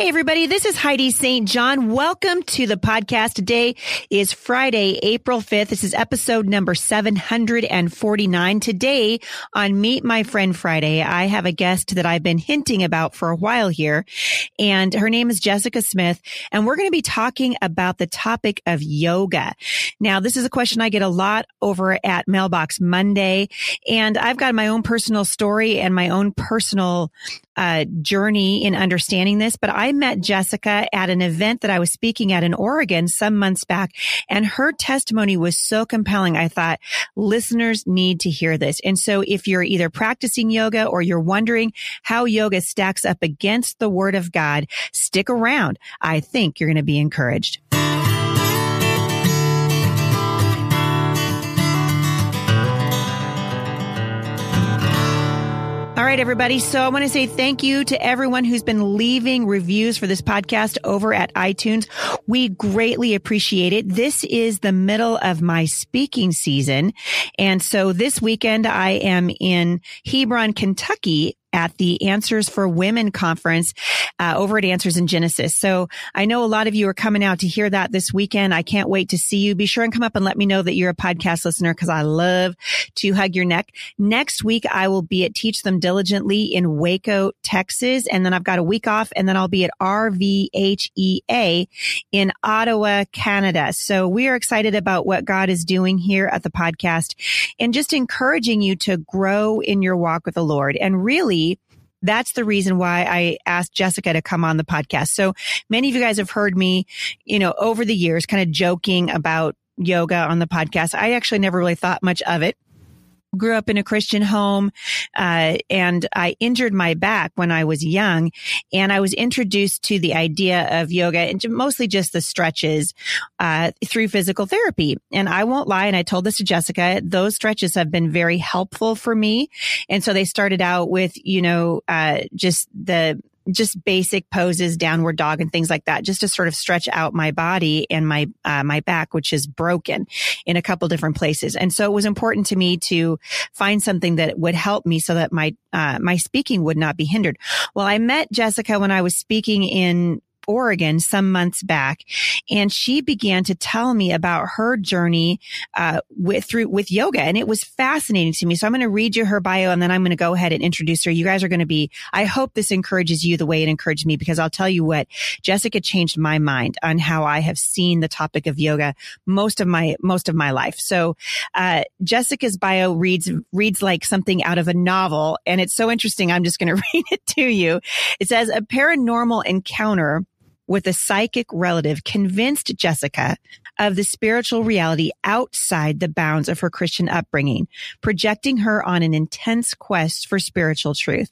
Hey, everybody. This is Heidi St. John. Welcome to the podcast. Today is Friday, April 5th. This is episode number 749. Today on Meet My Friend Friday, I have a guest that I've been hinting about for a while here. And her name is Jessica Smith. And we're going to be talking about the topic of yoga. Now, this is a question I get a lot over at Mailbox Monday. And I've got my own personal story and my own personal uh, journey in understanding this, but I met Jessica at an event that I was speaking at in Oregon some months back, and her testimony was so compelling. I thought listeners need to hear this. And so if you're either practicing yoga or you're wondering how yoga stacks up against the word of God, stick around. I think you're going to be encouraged. All right, everybody. So I want to say thank you to everyone who's been leaving reviews for this podcast over at iTunes. We greatly appreciate it. This is the middle of my speaking season. And so this weekend I am in Hebron, Kentucky at the Answers for Women conference uh, over at Answers in Genesis. So I know a lot of you are coming out to hear that this weekend. I can't wait to see you. Be sure and come up and let me know that you're a podcast listener because I love to hug your neck. Next week, I will be at Teach Them Diligently in Waco, Texas. And then I've got a week off and then I'll be at RVHEA in Ottawa, Canada. So we are excited about what God is doing here at the podcast and just encouraging you to grow in your walk with the Lord and really that's the reason why I asked Jessica to come on the podcast. So many of you guys have heard me, you know, over the years kind of joking about yoga on the podcast. I actually never really thought much of it grew up in a Christian home, uh, and I injured my back when I was young, and I was introduced to the idea of yoga and mostly just the stretches uh, through physical therapy. And I won't lie, and I told this to Jessica, those stretches have been very helpful for me. And so they started out with, you know, uh, just the just basic poses, downward dog and things like that, just to sort of stretch out my body and my, uh, my back, which is broken in a couple different places. And so it was important to me to find something that would help me so that my, uh, my speaking would not be hindered. Well, I met Jessica when I was speaking in Oregon some months back, and she began to tell me about her journey uh, with through with yoga, and it was fascinating to me. So I'm going to read you her bio, and then I'm going to go ahead and introduce her. You guys are going to be. I hope this encourages you the way it encouraged me, because I'll tell you what, Jessica changed my mind on how I have seen the topic of yoga most of my most of my life. So uh, Jessica's bio reads reads like something out of a novel, and it's so interesting. I'm just going to read it to you. It says a paranormal encounter with a psychic relative convinced Jessica of the spiritual reality outside the bounds of her Christian upbringing, projecting her on an intense quest for spiritual truth.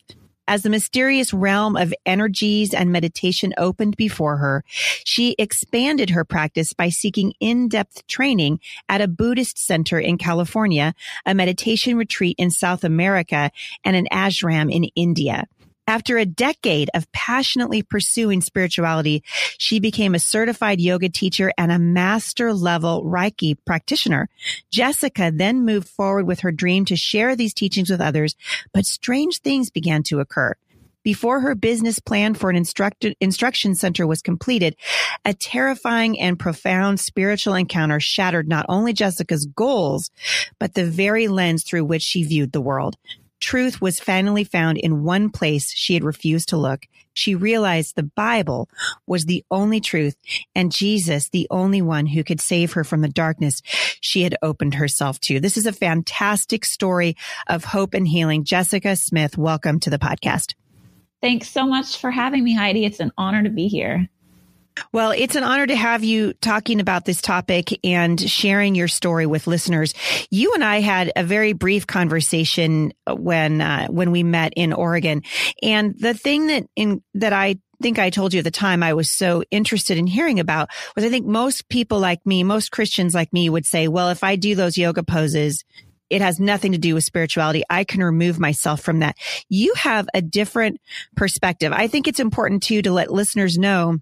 As the mysterious realm of energies and meditation opened before her, she expanded her practice by seeking in-depth training at a Buddhist center in California, a meditation retreat in South America, and an ashram in India. After a decade of passionately pursuing spirituality, she became a certified yoga teacher and a master level Reiki practitioner. Jessica then moved forward with her dream to share these teachings with others, but strange things began to occur. Before her business plan for an instruction center was completed, a terrifying and profound spiritual encounter shattered not only Jessica's goals, but the very lens through which she viewed the world truth was finally found in one place she had refused to look. She realized the Bible was the only truth and Jesus the only one who could save her from the darkness she had opened herself to. This is a fantastic story of hope and healing. Jessica Smith, welcome to the podcast. Thanks so much for having me, Heidi. It's an honor to be here. Well, it's an honor to have you talking about this topic and sharing your story with listeners. You and I had a very brief conversation when uh, when we met in Oregon, and the thing that in that I think I told you at the time I was so interested in hearing about was I think most people like me, most Christians like me would say, well, if I do those yoga poses, it has nothing to do with spirituality. I can remove myself from that. You have a different perspective. I think it's important too to let listeners know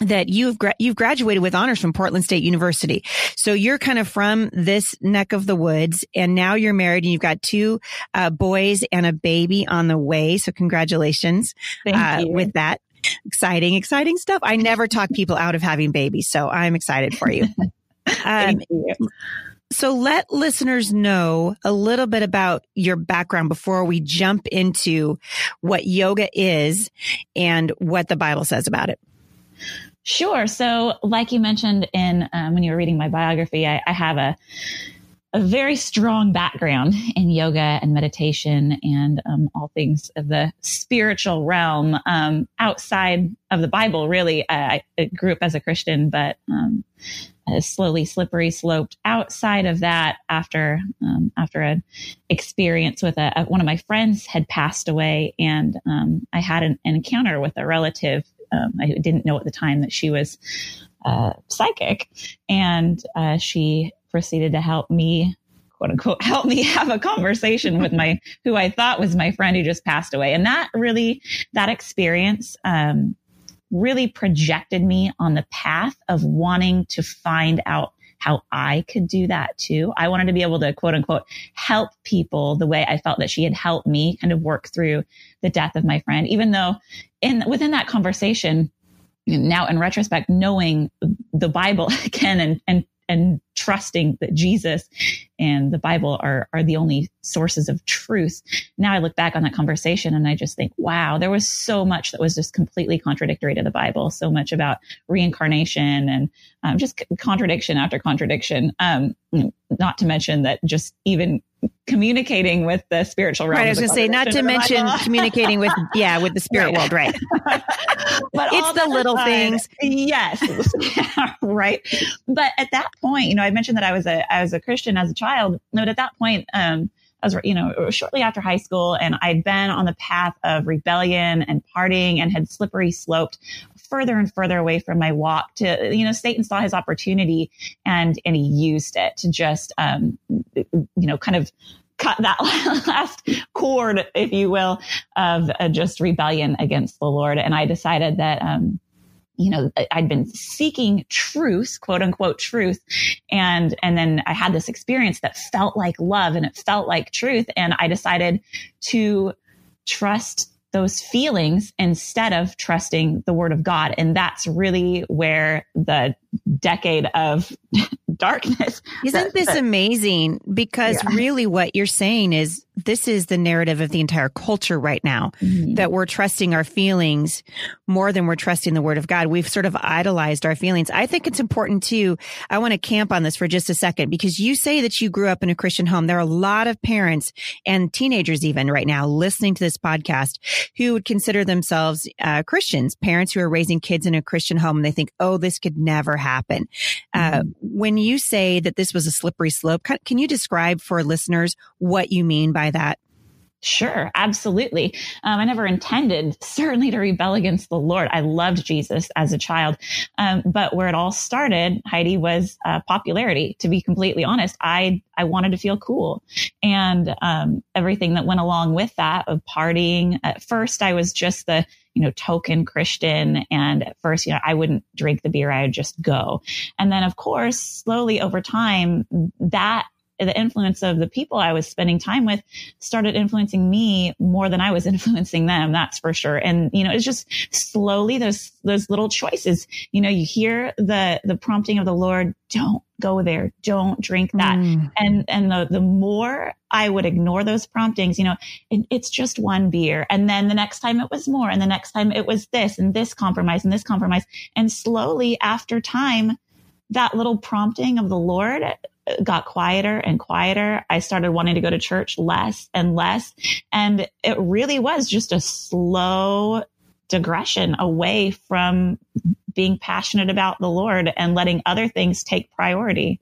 that you've gra- you've graduated with honors from Portland State University. So you're kind of from this neck of the woods and now you're married and you've got two uh, boys and a baby on the way. So congratulations uh, with that. Exciting, exciting stuff. I never talk people out of having babies, so I'm excited for you. Um, you. So let listeners know a little bit about your background before we jump into what yoga is and what the Bible says about it. Sure. So, like you mentioned in um, when you were reading my biography, I, I have a a very strong background in yoga and meditation and um, all things of the spiritual realm um, outside of the Bible. Really, I, I, grew up as a Christian, but um, slowly slippery sloped outside of that after um, after an experience with a, a, one of my friends had passed away, and um, I had an, an, encounter with a relative. Um, I didn't know at the time that she was uh, psychic, and uh, she proceeded to help me quote unquote help me have a conversation with my who I thought was my friend who just passed away. And that really that experience um, really projected me on the path of wanting to find out how I could do that too. I wanted to be able to quote unquote help people the way I felt that she had helped me kind of work through the death of my friend, even though in within that conversation, now in retrospect, knowing the Bible again and, and and trusting that Jesus and the Bible are, are the only sources of truth. Now I look back on that conversation and I just think, wow, there was so much that was just completely contradictory to the Bible. So much about reincarnation and um, just contradiction after contradiction. Um, not to mention that just even communicating with the spiritual realm. Right. I was going to say, not to mention communicating with, yeah, with the spirit right. world. Right. but it's the little aside, things. Yes. right. But at that point, you know, I mentioned that I was a, I was a Christian as a child. But at that point, um, I was, you know, shortly after high school and I'd been on the path of rebellion and partying and had slippery sloped further and further away from my walk to, you know, Satan saw his opportunity and, and he used it to just, um, you know, kind of cut that last cord, if you will, of uh, just rebellion against the Lord. And I decided that, um, you know, I'd been seeking truth, quote unquote truth. And, and then I had this experience that felt like love and it felt like truth. And I decided to trust those feelings instead of trusting the word of God. And that's really where the decade of darkness. Isn't this amazing? Because yeah. really what you're saying is this is the narrative of the entire culture right now mm-hmm. that we're trusting our feelings more than we're trusting the word of God. We've sort of idolized our feelings. I think it's important too. I want to camp on this for just a second because you say that you grew up in a Christian home. There are a lot of parents and teenagers even right now listening to this podcast who would consider themselves uh, Christians, parents who are raising kids in a Christian home and they think, oh, this could never happen. Uh, mm-hmm. Uh, when you say that this was a slippery slope, can you describe for listeners what you mean by that? Sure, absolutely. Um, I never intended certainly to rebel against the Lord. I loved Jesus as a child. Um, but where it all started, Heidi, was uh, popularity. To be completely honest, I, I wanted to feel cool and, um, everything that went along with that of partying. At first, I was just the, you know, token Christian. And at first, you know, I wouldn't drink the beer. I would just go. And then, of course, slowly over time, that the influence of the people I was spending time with started influencing me more than I was influencing them. That's for sure. And, you know, it's just slowly those, those little choices, you know, you hear the, the prompting of the Lord, don't go there. Don't drink that. Mm. And, and the, the more I would ignore those promptings, you know, it, it's just one beer. And then the next time it was more. And the next time it was this and this compromise and this compromise. And slowly after time, that little prompting of the Lord got quieter and quieter. I started wanting to go to church less and less. And it really was just a slow digression away from being passionate about the Lord and letting other things take priority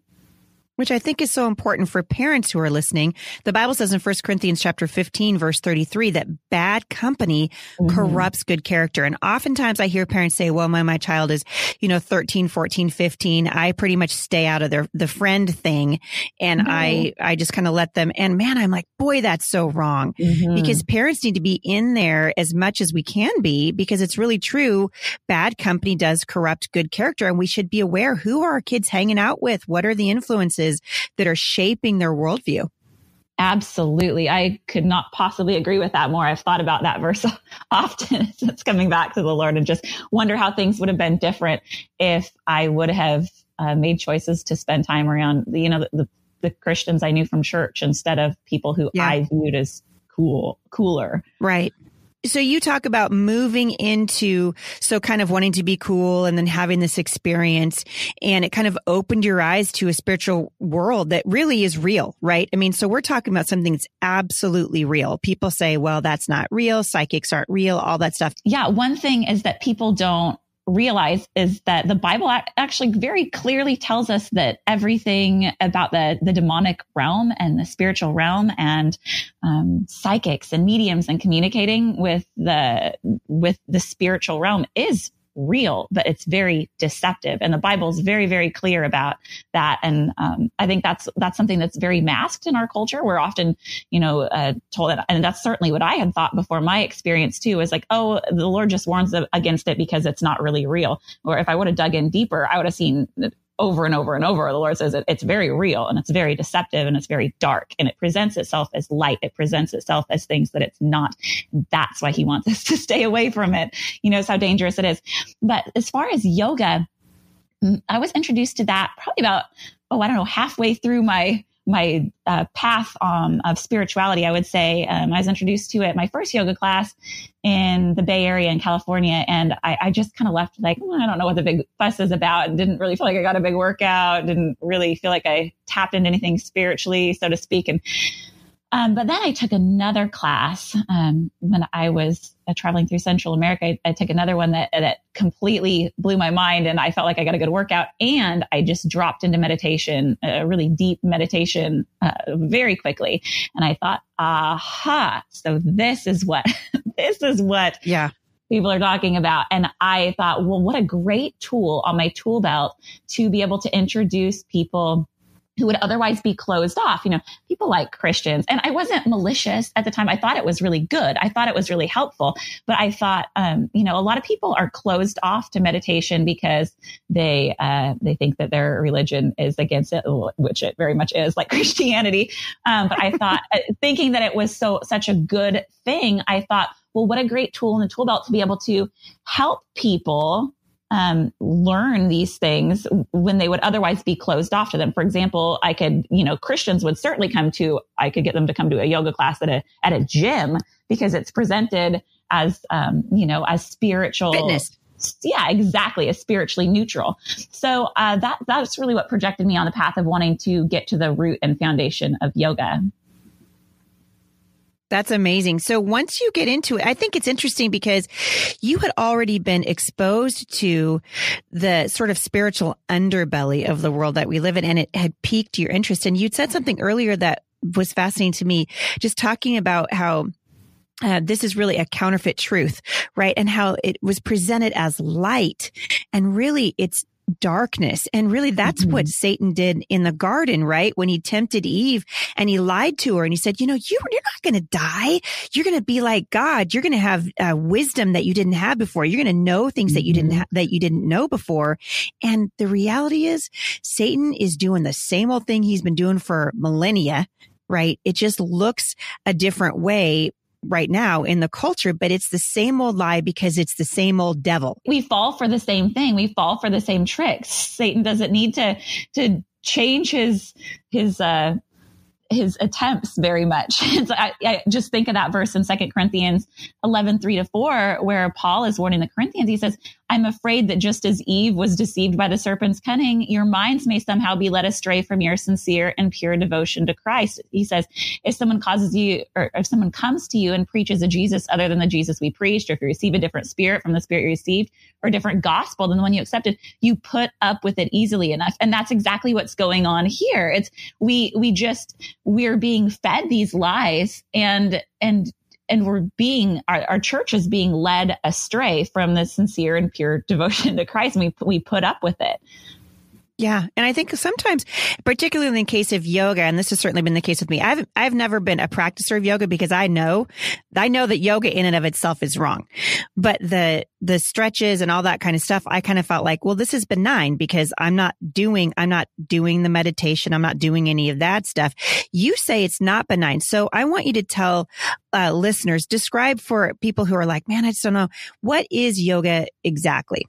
which I think is so important for parents who are listening. The Bible says in 1 Corinthians chapter 15 verse 33 that bad company mm-hmm. corrupts good character. And oftentimes I hear parents say, well, my, my child is, you know, 13, 14, 15. I pretty much stay out of their, the friend thing. And mm-hmm. I, I just kind of let them. And man, I'm like, boy, that's so wrong mm-hmm. because parents need to be in there as much as we can be because it's really true. Bad company does corrupt good character and we should be aware who are our kids hanging out with? What are the influences? That are shaping their worldview. Absolutely. I could not possibly agree with that more. I've thought about that verse often since coming back to the Lord and just wonder how things would have been different if I would have uh, made choices to spend time around, you know, the, the, the, Christians I knew from church instead of people who yeah. I viewed as cool, cooler. Right. So you talk about moving into, so kind of wanting to be cool and then having this experience and it kind of opened your eyes to a spiritual world that really is real, right? I mean, so we're talking about something that's absolutely real. People say, well, that's not real. Psychics aren't real, all that stuff. Yeah. One thing is that people don't realize is that the Bible actually very clearly tells us that everything about the, the demonic realm and the spiritual realm and um, psychics and mediums and communicating with the with the spiritual realm is real, but it's very deceptive. And the Bible is very, very clear about that. And um, I think that's that's something that's very masked in our culture. We're often, you know, uh, told that, and that's certainly what I had thought before my experience too. Is like, oh, the Lord just warns against it because it's not really real. Or if I would have dug in deeper, I would have seen over and over and over. The Lord says it, it's very real and it's very deceptive and it's very dark and it presents itself as light. It presents itself as things that it's not. That's why he wants us to stay away from it. He knows how dangerous it is. But as far as yoga, mm, I was introduced to that probably about, oh, I don't know, halfway through my my uh, path um, of spirituality, I would say. Um, I was introduced to it my first yoga class in the Bay Area in California, and I, I just kind of left like well, I don't know what the big fuss is about. and Didn't really feel like I got a big workout. Didn't really feel like I tapped into anything spiritually, so to speak. And um, but then I took another class um, when I was uh, traveling through Central America. I, I, took another one that that completely blew my mind, and I felt like I got a good workout. And I just dropped into meditation, a really deep meditation, uh, very quickly. And I thought, aha! So this is what this is what yeah people are talking about. And I thought, well, what a great tool on my tool belt to be able to introduce people who would otherwise be closed off. You know, people like Christians. And I wasn't malicious at the time. I thought it was really good. I thought it was really helpful. But I thought, um, you know, a lot of people are closed off to meditation because they uh, they think that their religion is against it, which it very much is, like Christianity. Um, but I thought, uh, thinking that it was so such a good thing, I thought, well, what a great tool in the tool belt to be able to help people um, learn these things when they would otherwise be closed off to them. For example, I could, you know, Christians would certainly come to, I could get them to come to a yoga class at a, at a gym because it's presented as, um, you know, as spiritual. Fitness. Yeah, exactly. As spiritually neutral. So, uh, that, that's really what projected me on the path of wanting to get to the root and foundation of yoga. That's amazing. So once you get into it, I think it's interesting because you had already been exposed to the sort of spiritual underbelly of the world that we live in and it had piqued your interest. And you'd said something earlier that was fascinating to me, just talking about how uh, this is really a counterfeit truth, right? And how it was presented as light and really it's darkness. And really that's mm-hmm. what Satan did in the garden, right? When he tempted Eve and he lied to her and he said, you know, you, you're not going to die. You're going to be like God. You're going to have uh, wisdom that you didn't have before. You're going to know things mm-hmm. that you didn't, mm-hmm. ha- that you didn't know before. And the reality is Satan is doing the same old thing he's been doing for millennia right? It just looks a different way, right now in the culture, but it's the same old lie because it's the same old devil. We fall for the same thing. We fall for the same tricks. Satan doesn't need to, to change his, his, uh, his attempts very much. so I, I, just think of that verse in Second Corinthians 11, 3 to 4, where Paul is warning the Corinthians. He says, I'm afraid that just as Eve was deceived by the serpent's cunning, your minds may somehow be led astray from your sincere and pure devotion to Christ. He says, if someone causes you, or if someone comes to you and preaches a Jesus other than the Jesus we preached, or if you receive a different spirit from the spirit you received, or a different gospel than the one you accepted, you put up with it easily enough. And that's exactly what's going on here. It's, we, we just, we're being fed these lies and, and and we're being our, our church is being led astray from the sincere and pure devotion to Christ. And we we put up with it. Yeah. And I think sometimes, particularly in the case of yoga, and this has certainly been the case with me, I've, I've never been a practicer of yoga because I know, I know that yoga in and of itself is wrong. But the, the stretches and all that kind of stuff, I kind of felt like, well, this is benign because I'm not doing, I'm not doing the meditation. I'm not doing any of that stuff. You say it's not benign. So I want you to tell uh, listeners, describe for people who are like, man, I just don't know. What is yoga exactly?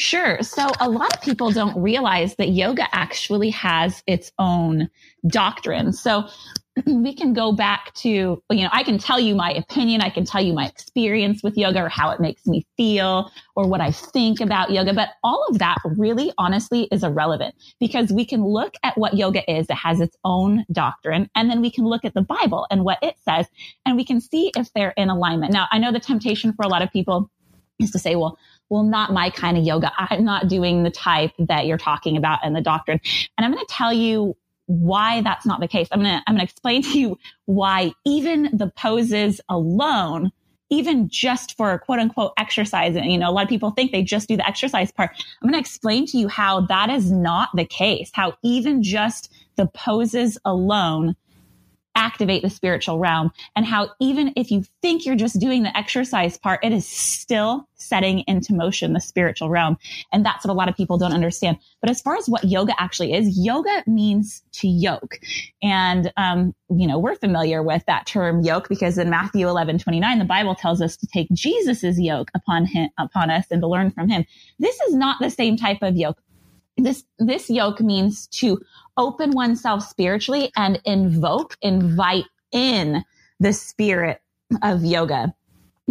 Sure. So a lot of people don't realize that yoga actually has its own doctrine. So we can go back to, you know, I can tell you my opinion. I can tell you my experience with yoga or how it makes me feel or what I think about yoga. But all of that really honestly is irrelevant because we can look at what yoga is. It has its own doctrine. And then we can look at the Bible and what it says and we can see if they're in alignment. Now, I know the temptation for a lot of people is to say, well, well, not my kind of yoga. I'm not doing the type that you're talking about in the doctrine. And I'm going to tell you why that's not the case. I'm going to, I'm going to explain to you why even the poses alone, even just for quote unquote exercise, and you know, a lot of people think they just do the exercise part. I'm going to explain to you how that is not the case, how even just the poses alone activate the spiritual realm and how even if you think you're just doing the exercise part, it is still setting into motion the spiritual realm. And that's what a lot of people don't understand. But as far as what yoga actually is, yoga means to yoke. And, um, you know, we're familiar with that term yoke because in Matthew 11, 29, the Bible tells us to take Jesus's yoke upon him, upon us and to learn from him. This is not the same type of yoke this this yoke means to open oneself spiritually and invoke invite in the spirit of yoga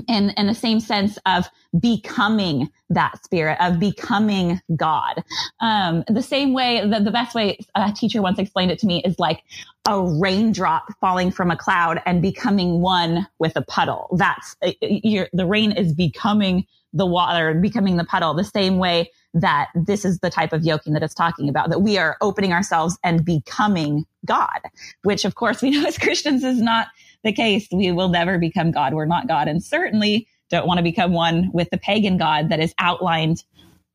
in, in the same sense of becoming that spirit of becoming God. Um, the same way, the, the best way a teacher once explained it to me is like a raindrop falling from a cloud and becoming one with a puddle. That's uh, the rain is becoming the water, becoming the puddle, the same way that this is the type of yoking that it's talking about, that we are opening ourselves and becoming God, which of course we know as Christians is not the case. We will never become God. We're not God. And certainly don't want to become one with the pagan God that is outlined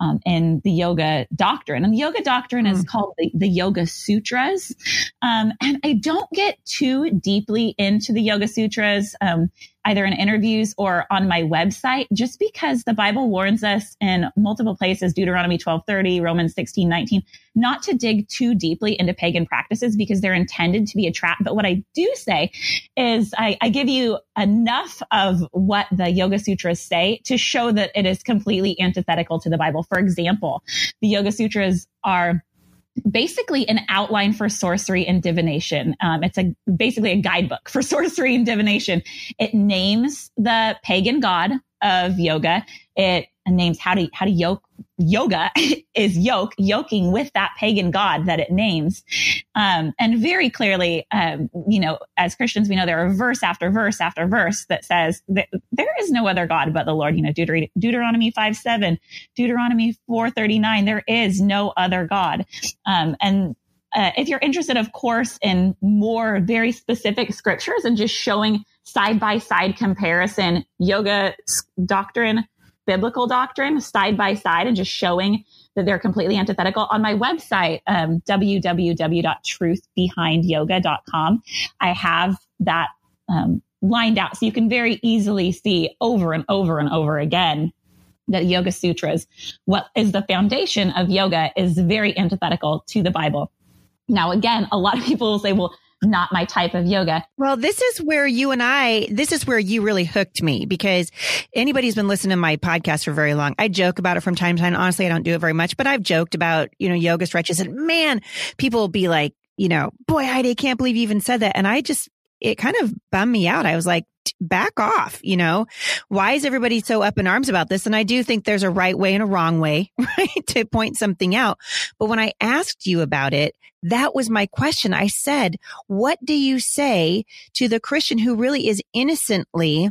um, in the yoga doctrine. And the yoga doctrine is hmm. called the, the Yoga Sutras. Um, and I don't get too deeply into the Yoga Sutras. Um, either in interviews or on my website, just because the Bible warns us in multiple places, Deuteronomy 1230, Romans 16, 19, not to dig too deeply into pagan practices because they're intended to be a trap. But what I do say is I, I give you enough of what the Yoga Sutras say to show that it is completely antithetical to the Bible. For example, the Yoga Sutras are basically an outline for sorcery and divination. Um, it's a basically a guidebook for sorcery and divination. It names the pagan god of yoga. It names how to how to yoke yoga is yoke yoking with that pagan god that it names. Um, and very clearly um, you know as christians we know there are verse after verse after verse that says that there is no other god but the lord. You know Deuteronomy, deuteronomy 5 7 deuteronomy 4 39 there is no other god. Um, and uh, if you're interested, of course, in more very specific scriptures and just showing side by side comparison, yoga doctrine biblical doctrine side by side and just showing that they're completely antithetical on my website, um, www.truthbehindyoga.com. I have that um, lined out so you can very easily see over and over and over again that Yoga Sutras, what is the foundation of yoga, is very antithetical to the Bible. Now, again, a lot of people will say, well, not my type of yoga. Well, this is where you and I, this is where you really hooked me because anybody who's been listening to my podcast for very long, I joke about it from time to time. Honestly, I don't do it very much, but I've joked about, you know, yoga stretches and man, people will be like, you know, boy, Heidi, can't believe you even said that. And I just, it kind of bummed me out. I was like, back off, you know, why is everybody so up in arms about this? And I do think there's a right way and a wrong way, right? To point something out. But when I asked you about it, that was my question. I said, what do you say to the Christian who really is innocently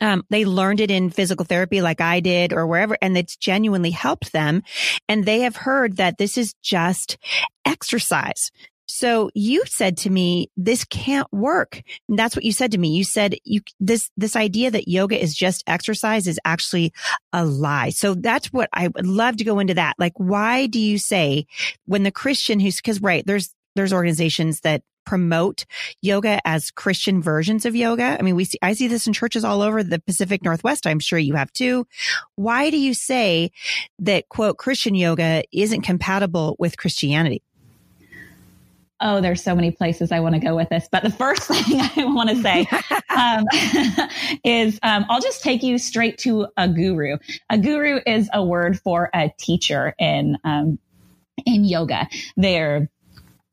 um, they learned it in physical therapy like I did or wherever, and it's genuinely helped them. And they have heard that this is just exercise So you said to me, this can't work. And that's what you said to me. You said you, this, this idea that yoga is just exercise is actually a lie. So that's what I would love to go into that. Like, why do you say when the Christian who's, cause right, there's, there's organizations that promote yoga as Christian versions of yoga. I mean, we see, I see this in churches all over the Pacific Northwest. I'm sure you have too. Why do you say that quote Christian yoga isn't compatible with Christianity? Oh, there's so many places I want to go with this. But the first thing I want to say um, is um, I'll just take you straight to a guru. A guru is a word for a teacher in um, in yoga. They're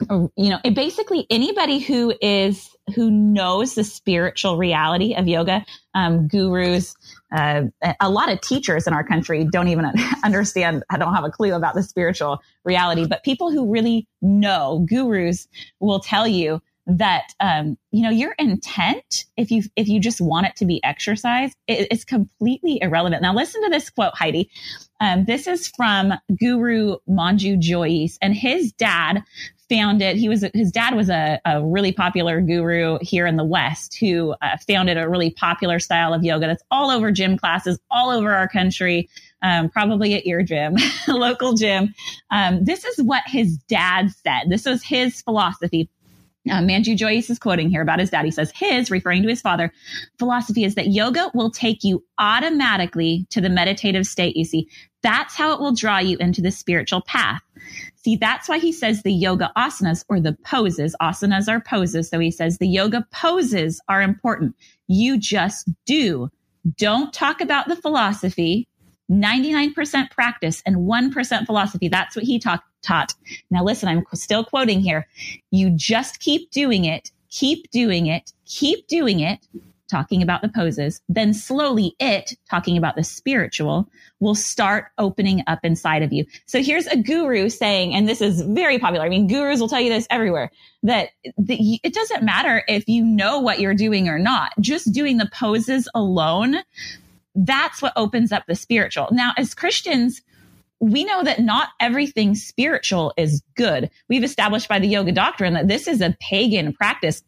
you know, basically anybody who is who knows the spiritual reality of yoga, um, gurus, uh, a lot of teachers in our country don't even understand, I don't have a clue about the spiritual reality, but people who really know, gurus will tell you that um, you know your intent if you if you just want it to be exercise it, it's completely irrelevant. Now listen to this quote heidi. Um, this is from guru manju Jois and his dad founded he was his dad was a, a really popular guru here in the west who uh, founded a really popular style of yoga that's all over gym classes all over our country um, probably at your gym local gym um, this is what his dad said this was his philosophy uh, Manju Jois is quoting here about his dad. He says, his, referring to his father, philosophy is that yoga will take you automatically to the meditative state. You see, that's how it will draw you into the spiritual path. See, that's why he says the yoga asanas or the poses, asanas are poses. So he says the yoga poses are important. You just do. Don't talk about the philosophy. 99% practice and 1% philosophy. That's what he taught. Now listen, I'm still quoting here. You just keep doing it, keep doing it, keep doing it talking about the poses, then slowly it, talking about the spiritual, will start opening up inside of you. So here's a guru saying, and this is very popular. I mean, gurus will tell you this everywhere that the, it doesn't matter if you know what you're doing or not. Just doing the poses alone, that's what opens up the spiritual. Now, as Christians, we know that not everything spiritual is good. We've established by the yoga doctrine that this is a pagan practice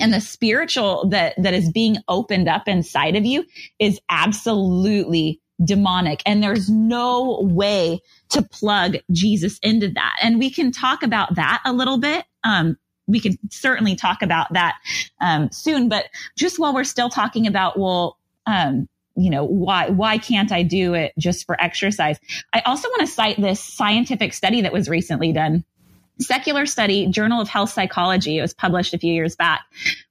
and the spiritual that that is being opened up inside of you is absolutely demonic and there's no way to plug Jesus into that. And we can talk about that a little bit. Um, we can certainly talk about that um, soon, but just while we're still talking about, well, um, you know, why why can't I do it just for exercise? I also want to cite this scientific study that was recently done secular study, Journal of Health Psychology. It was published a few years back,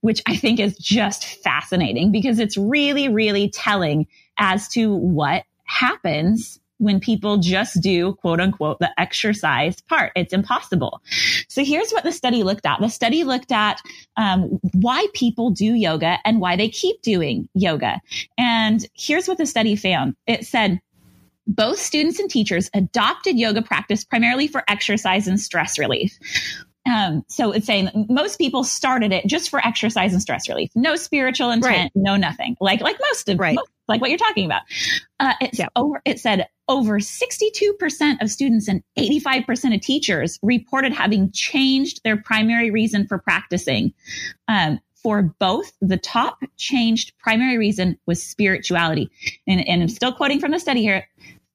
which I think is just fascinating because it's really, really telling as to what happens when people just do quote unquote the exercise part. It's impossible. So here's what the study looked at. The study looked at um, why people do yoga and why they keep doing yoga. And here's what the study found. It said, both students and teachers adopted yoga practice primarily for exercise and stress relief. Um, so it's saying most people started it just for exercise and stress relief. No spiritual intent, right. no nothing. Like like most of right. most, like what you're talking about. Uh, it's yeah. over. It said over 62% of students and 85% of teachers reported having changed their primary reason for practicing. Um, for both, the top changed primary reason was spirituality. And, and I'm still quoting from the study here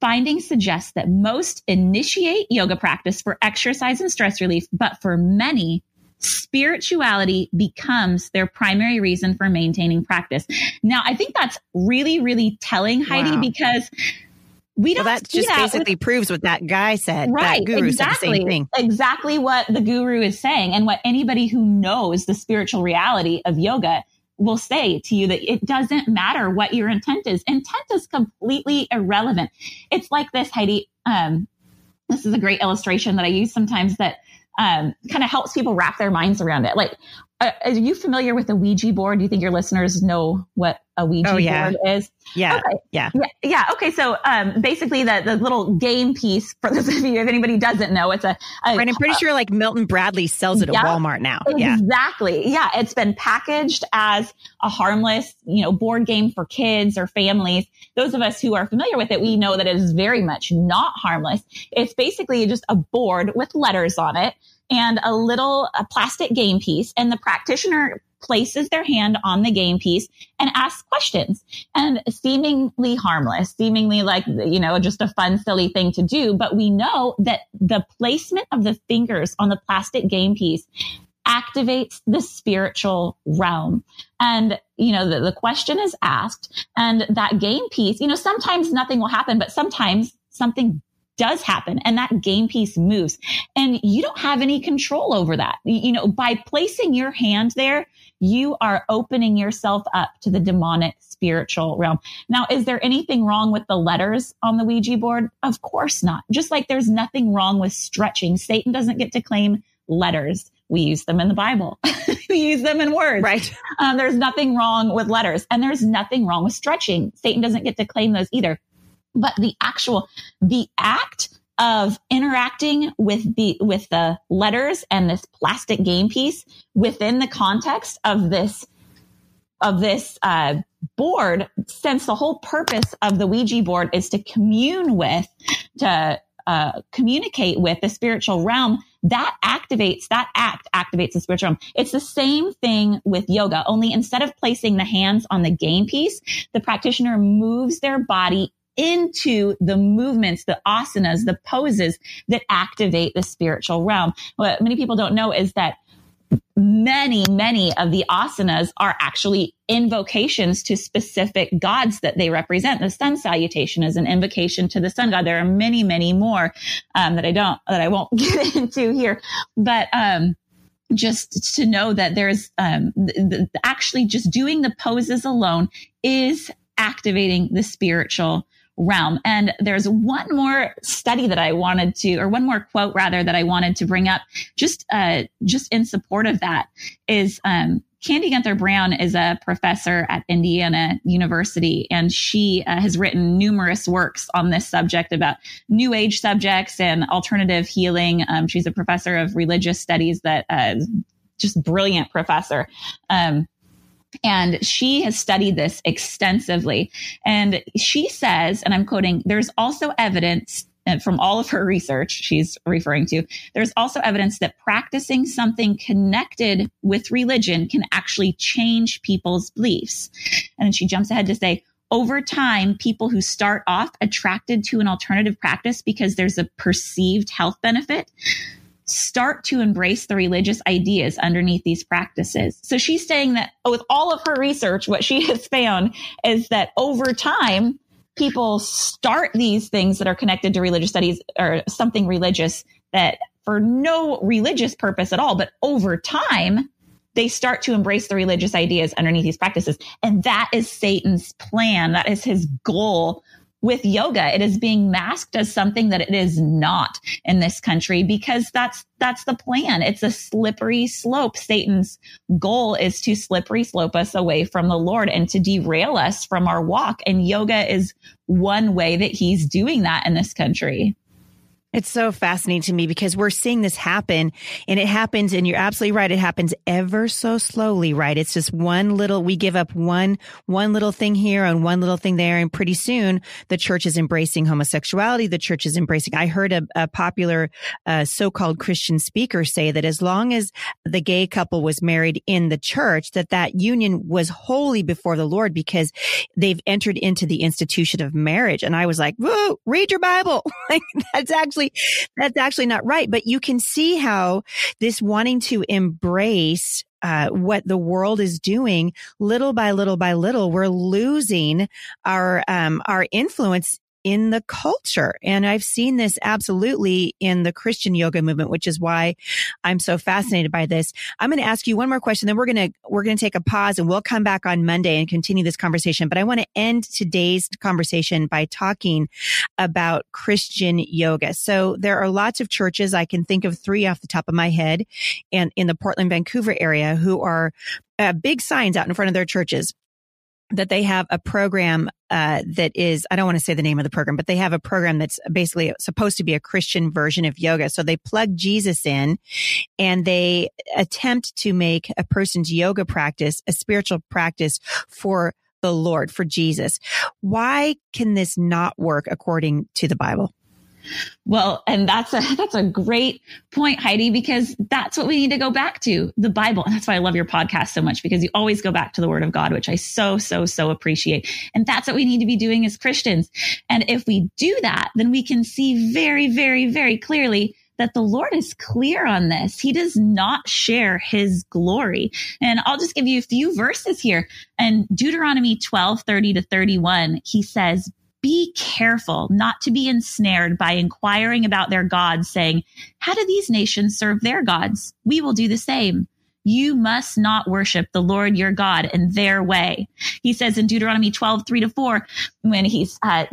findings suggest that most initiate yoga practice for exercise and stress relief, but for many, spirituality becomes their primary reason for maintaining practice. Now, I think that's really, really telling, Heidi, wow. because we don't. Well, that just that basically with, proves what that guy said. Right. That guru exactly. said the same thing. Exactly what the guru is saying, and what anybody who knows the spiritual reality of yoga will say to you that it doesn't matter what your intent is. Intent is completely irrelevant. It's like this, Heidi. Um, this is a great illustration that I use sometimes that um, kind of helps people wrap their minds around it. Like, are you familiar with the Ouija board? Do you think your listeners know what a Ouija oh, yeah. board is? Yeah. Okay. Yeah. Yeah. Yeah. Okay. So, um, basically the, the little game piece for those of you, if anybody doesn't know, it's a, a right. I'm pretty uh, sure like Milton Bradley sells it at Walmart now. Yeah. Exactly. Yeah. It's been packaged as a harmless, you know, board game for kids or families. Those of us who are familiar with it, we know that it is very much not harmless. It's basically just a board with letters on it and a little a plastic game piece and the practitioner places their hand on the game piece and asks questions and seemingly harmless, seemingly like, you know, just a fun, silly thing to do. But we know that the placement of the fingers on the plastic game piece activates the spiritual realm. And, you know, the, the question is asked and that game piece, you know, sometimes nothing will happen, but sometimes something does happen and that game piece moves and you don't have any control over that. You know, by placing your hand there, you are opening yourself up to the demonic spiritual realm. Now, is there anything wrong with the letters on the Ouija board? Of course not. Just like there's nothing wrong with stretching. Satan doesn't get to claim letters. We use them in the Bible. we use them in words. Right. Um, there's nothing wrong with letters and there's nothing wrong with stretching. Satan doesn't get to claim those either. But the actual, the act of interacting with the with the letters and this plastic game piece within the context of this of this uh, board since the whole purpose of the ouija board is to commune with to uh, communicate with the spiritual realm that activates that act activates the spiritual realm. It's the same thing with yoga. Only instead of placing the hands on the game piece the practitioner moves their body into the movements, the asanas, the poses that activate the spiritual realm. What many people don't know is that many, many of the asanas are actually invocations to specific gods that they represent. The sun salutation is an invocation to the sun god. There are many, many more um, that I don't, that I won't get into here, but um, just to know that there's um, actually just doing the poses alone is activating the spiritual realm. And there's one more study that I wanted to, or one more quote rather that I wanted to bring up just, uh, just in support of that is, um, Candy Gunther Brown is a professor at Indiana University, and she uh, has written numerous works on this subject about New Age subjects and alternative healing. Um, she's a professor of religious studies that uh, just brilliant professor. Um, and she has studied this extensively. And she says, and I'm quoting, there's also evidence uh, from all of her research she's referring to, there's also evidence that practicing something connected with religion can actually change people's beliefs. And then she jumps ahead to say, over time, people who start off attracted to an alternative practice because there's a perceived health benefit start to embrace the religious ideas underneath these practices. So she's saying that oh, with all of her research, what she has found is that over time, people start these things that are connected to religious studies or something religious that for no religious purpose at all, but over time, they start to embrace the religious ideas underneath these practices. And that is Satan's plan. That is his goal with yoga. It is being masked as something that it is not in this country because that's, that's the plan. It's a slippery slope. Satan's goal is to slippery slope us away from the Lord and to derail us from our walk. And yoga is one way that he's doing that in this country. It's so fascinating to me because we're seeing this happen and it happens and you're absolutely right. It happens ever so slowly, right? It's just one little, we give up one, one little thing here and one little thing there. And pretty soon the church is embracing homosexuality. The church is embracing, I heard a, a popular, uh, so-called Christian speaker say that as long as the gay couple was married in the church, that that union was holy before the Lord because they've entered into the institution of marriage. And I was like, whoa, read your Bible. like that's actually actually, that's actually not right. But you can see how this wanting to embrace uh, what the world is doing little by little by little, we're losing our um, our influence in the culture. And I've seen this absolutely in the Christian yoga movement, which is why I'm so fascinated by this. I'm going to ask you one more question, then we're going to, we're going to take a pause and we'll come back on Monday and continue this conversation. But I want to end today's conversation by talking about Christian yoga. So there are lots of churches. I can think of three off the top of my head and in the Portland, Vancouver area who are uh, big signs out in front of their churches that they have a program uh, that is I don't want to say the name of the program, but they have a program that's basically supposed to be a Christian version of yoga. So they plug Jesus in, and they attempt to make a person's yoga practice a spiritual practice for the Lord, for Jesus. Why can this not work according to the Bible? Well, and that's a that's a great point, Heidi, because that's what we need to go back to, the Bible. And that's why I love your podcast so much, because you always go back to the word of God, which I so, so, so appreciate. And that's what we need to be doing as Christians. And if we do that, then we can see very, very, very clearly that the Lord is clear on this. He does not share his glory. And I'll just give you a few verses here. And Deuteronomy 12, 30 to 31, he says, be careful not to be ensnared by inquiring about their gods, saying, How do these nations serve their gods? We will do the same. You must not worship the Lord your God in their way. He says in Deuteronomy 12, 3 to 4, when he's uh,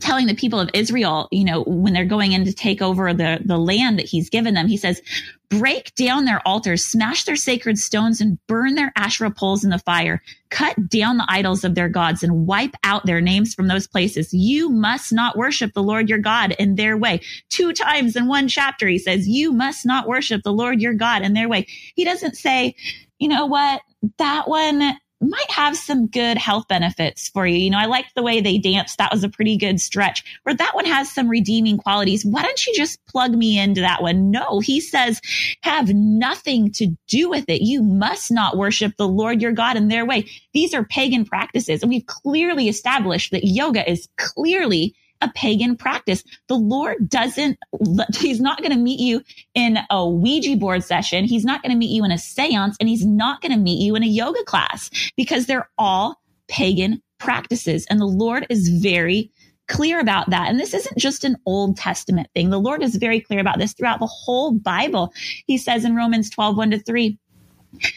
telling the people of Israel, you know, when they're going in to take over the, the land that he's given them, he says, break down their altars, smash their sacred stones and burn their Asherah poles in the fire, cut down the idols of their gods and wipe out their names from those places. You must not worship the Lord your God in their way. Two times in one chapter, he says, you must not worship the Lord your God in their way. He doesn't say, you know what? That one, might have some good health benefits for you. You know, I liked the way they danced. That was a pretty good stretch. Or that one has some redeeming qualities. Why don't you just plug me into that one? No, he says, have nothing to do with it. You must not worship the Lord your God in their way. These are pagan practices. And we've clearly established that yoga is clearly a pagan practice. The Lord doesn't, he's not going to meet you in a Ouija board session. He's not going to meet you in a seance and he's not going to meet you in a yoga class because they're all pagan practices. And the Lord is very clear about that. And this isn't just an Old Testament thing. The Lord is very clear about this throughout the whole Bible. He says in Romans 12, 1 to 3,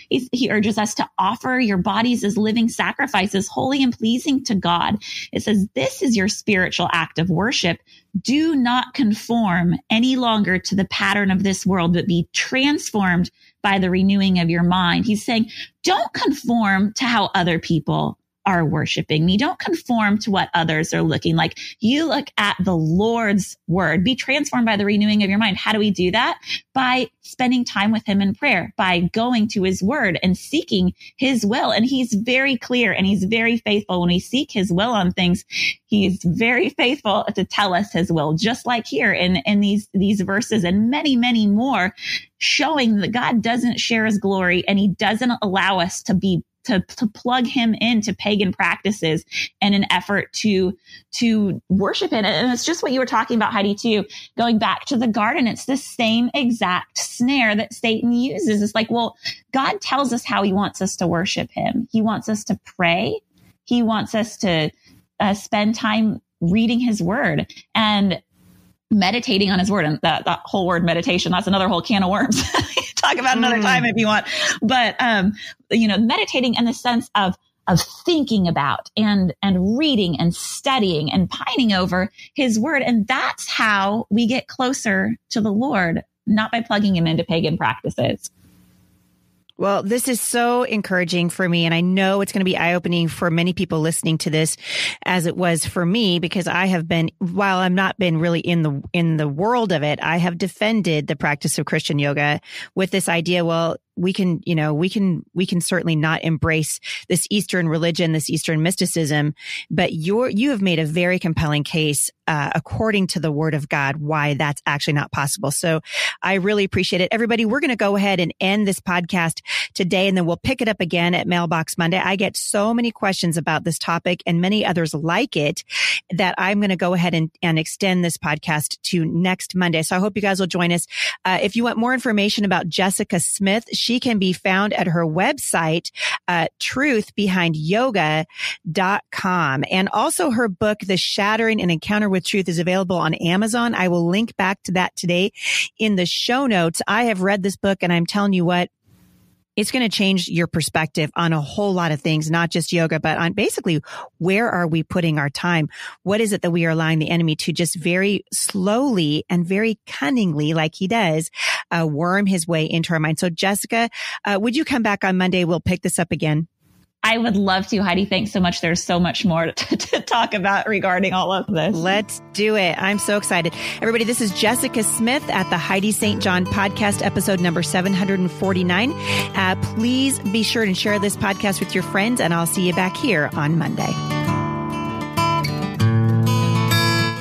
He's, he urges us to offer your bodies as living sacrifices, holy and pleasing to God. It says, this is your spiritual act of worship. Do not conform any longer to the pattern of this world, but be transformed by the renewing of your mind. He's saying, don't conform to how other people are worshiping me. Don't conform to what others are looking like. You look at the Lord's word. Be transformed by the renewing of your mind. How do we do that? By spending time with him in prayer, by going to his word and seeking his will. And he's very clear and he's very faithful. When we seek his will on things, he's very faithful to tell us his will, just like here in, in these, these verses and many, many more showing that God doesn't share his glory and he doesn't allow us to be to, to plug him into pagan practices and an effort to, to worship it. And it's just what you were talking about, Heidi, too. Going back to the garden, it's the same exact snare that Satan uses. It's like, well, God tells us how he wants us to worship him. He wants us to pray. He wants us to uh, spend time reading his word. And meditating on his word. And that, that whole word meditation that's another whole can of worms. Talk about another mm. time if you want. But um you know meditating in the sense of of thinking about and and reading and studying and pining over his word. And that's how we get closer to the lord not by plugging him into pagan practices well, this is so encouraging for me. And I know it's going to be eye opening for many people listening to this as it was for me, because I have been, while I'm not been really in the, in the world of it, I have defended the practice of Christian yoga with this idea. Well, we can, you know, we can, we can certainly not embrace this Eastern religion, this Eastern mysticism, but you're, you have made a very compelling case, uh, according to the word of God, why that's actually not possible. So I really appreciate it. Everybody, we're going to go ahead and end this podcast today and then we'll pick it up again at Mailbox Monday. I get so many questions about this topic and many others like it that I'm going to go ahead and, and extend this podcast to next Monday. So I hope you guys will join us. Uh, if you want more information about Jessica Smith, she can be found at her website, uh, truthbehindyoga.com. And also her book, The Shattering and Encounter with Truth is available on Amazon. I will link back to that today in the show notes. I have read this book and I'm telling you what, it's going to change your perspective on a whole lot of things, not just yoga, but on basically where are we putting our time? What is it that we are allowing the enemy to just very slowly and very cunningly, like he does, uh, worm his way into our mind? So Jessica, uh, would you come back on Monday? We'll pick this up again. I would love to. Heidi, thanks so much. There's so much more to, to, talk about regarding all of this. Let's do it. I'm so excited. Everybody, this is Jessica Smith at the Heidi St. John podcast, episode number 749. Uh, please be sure to share this podcast with your friends, and I'll see you back here on Monday.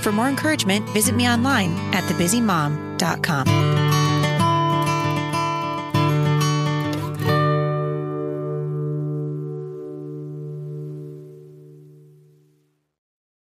For more encouragement, visit me online at thebusymom.com.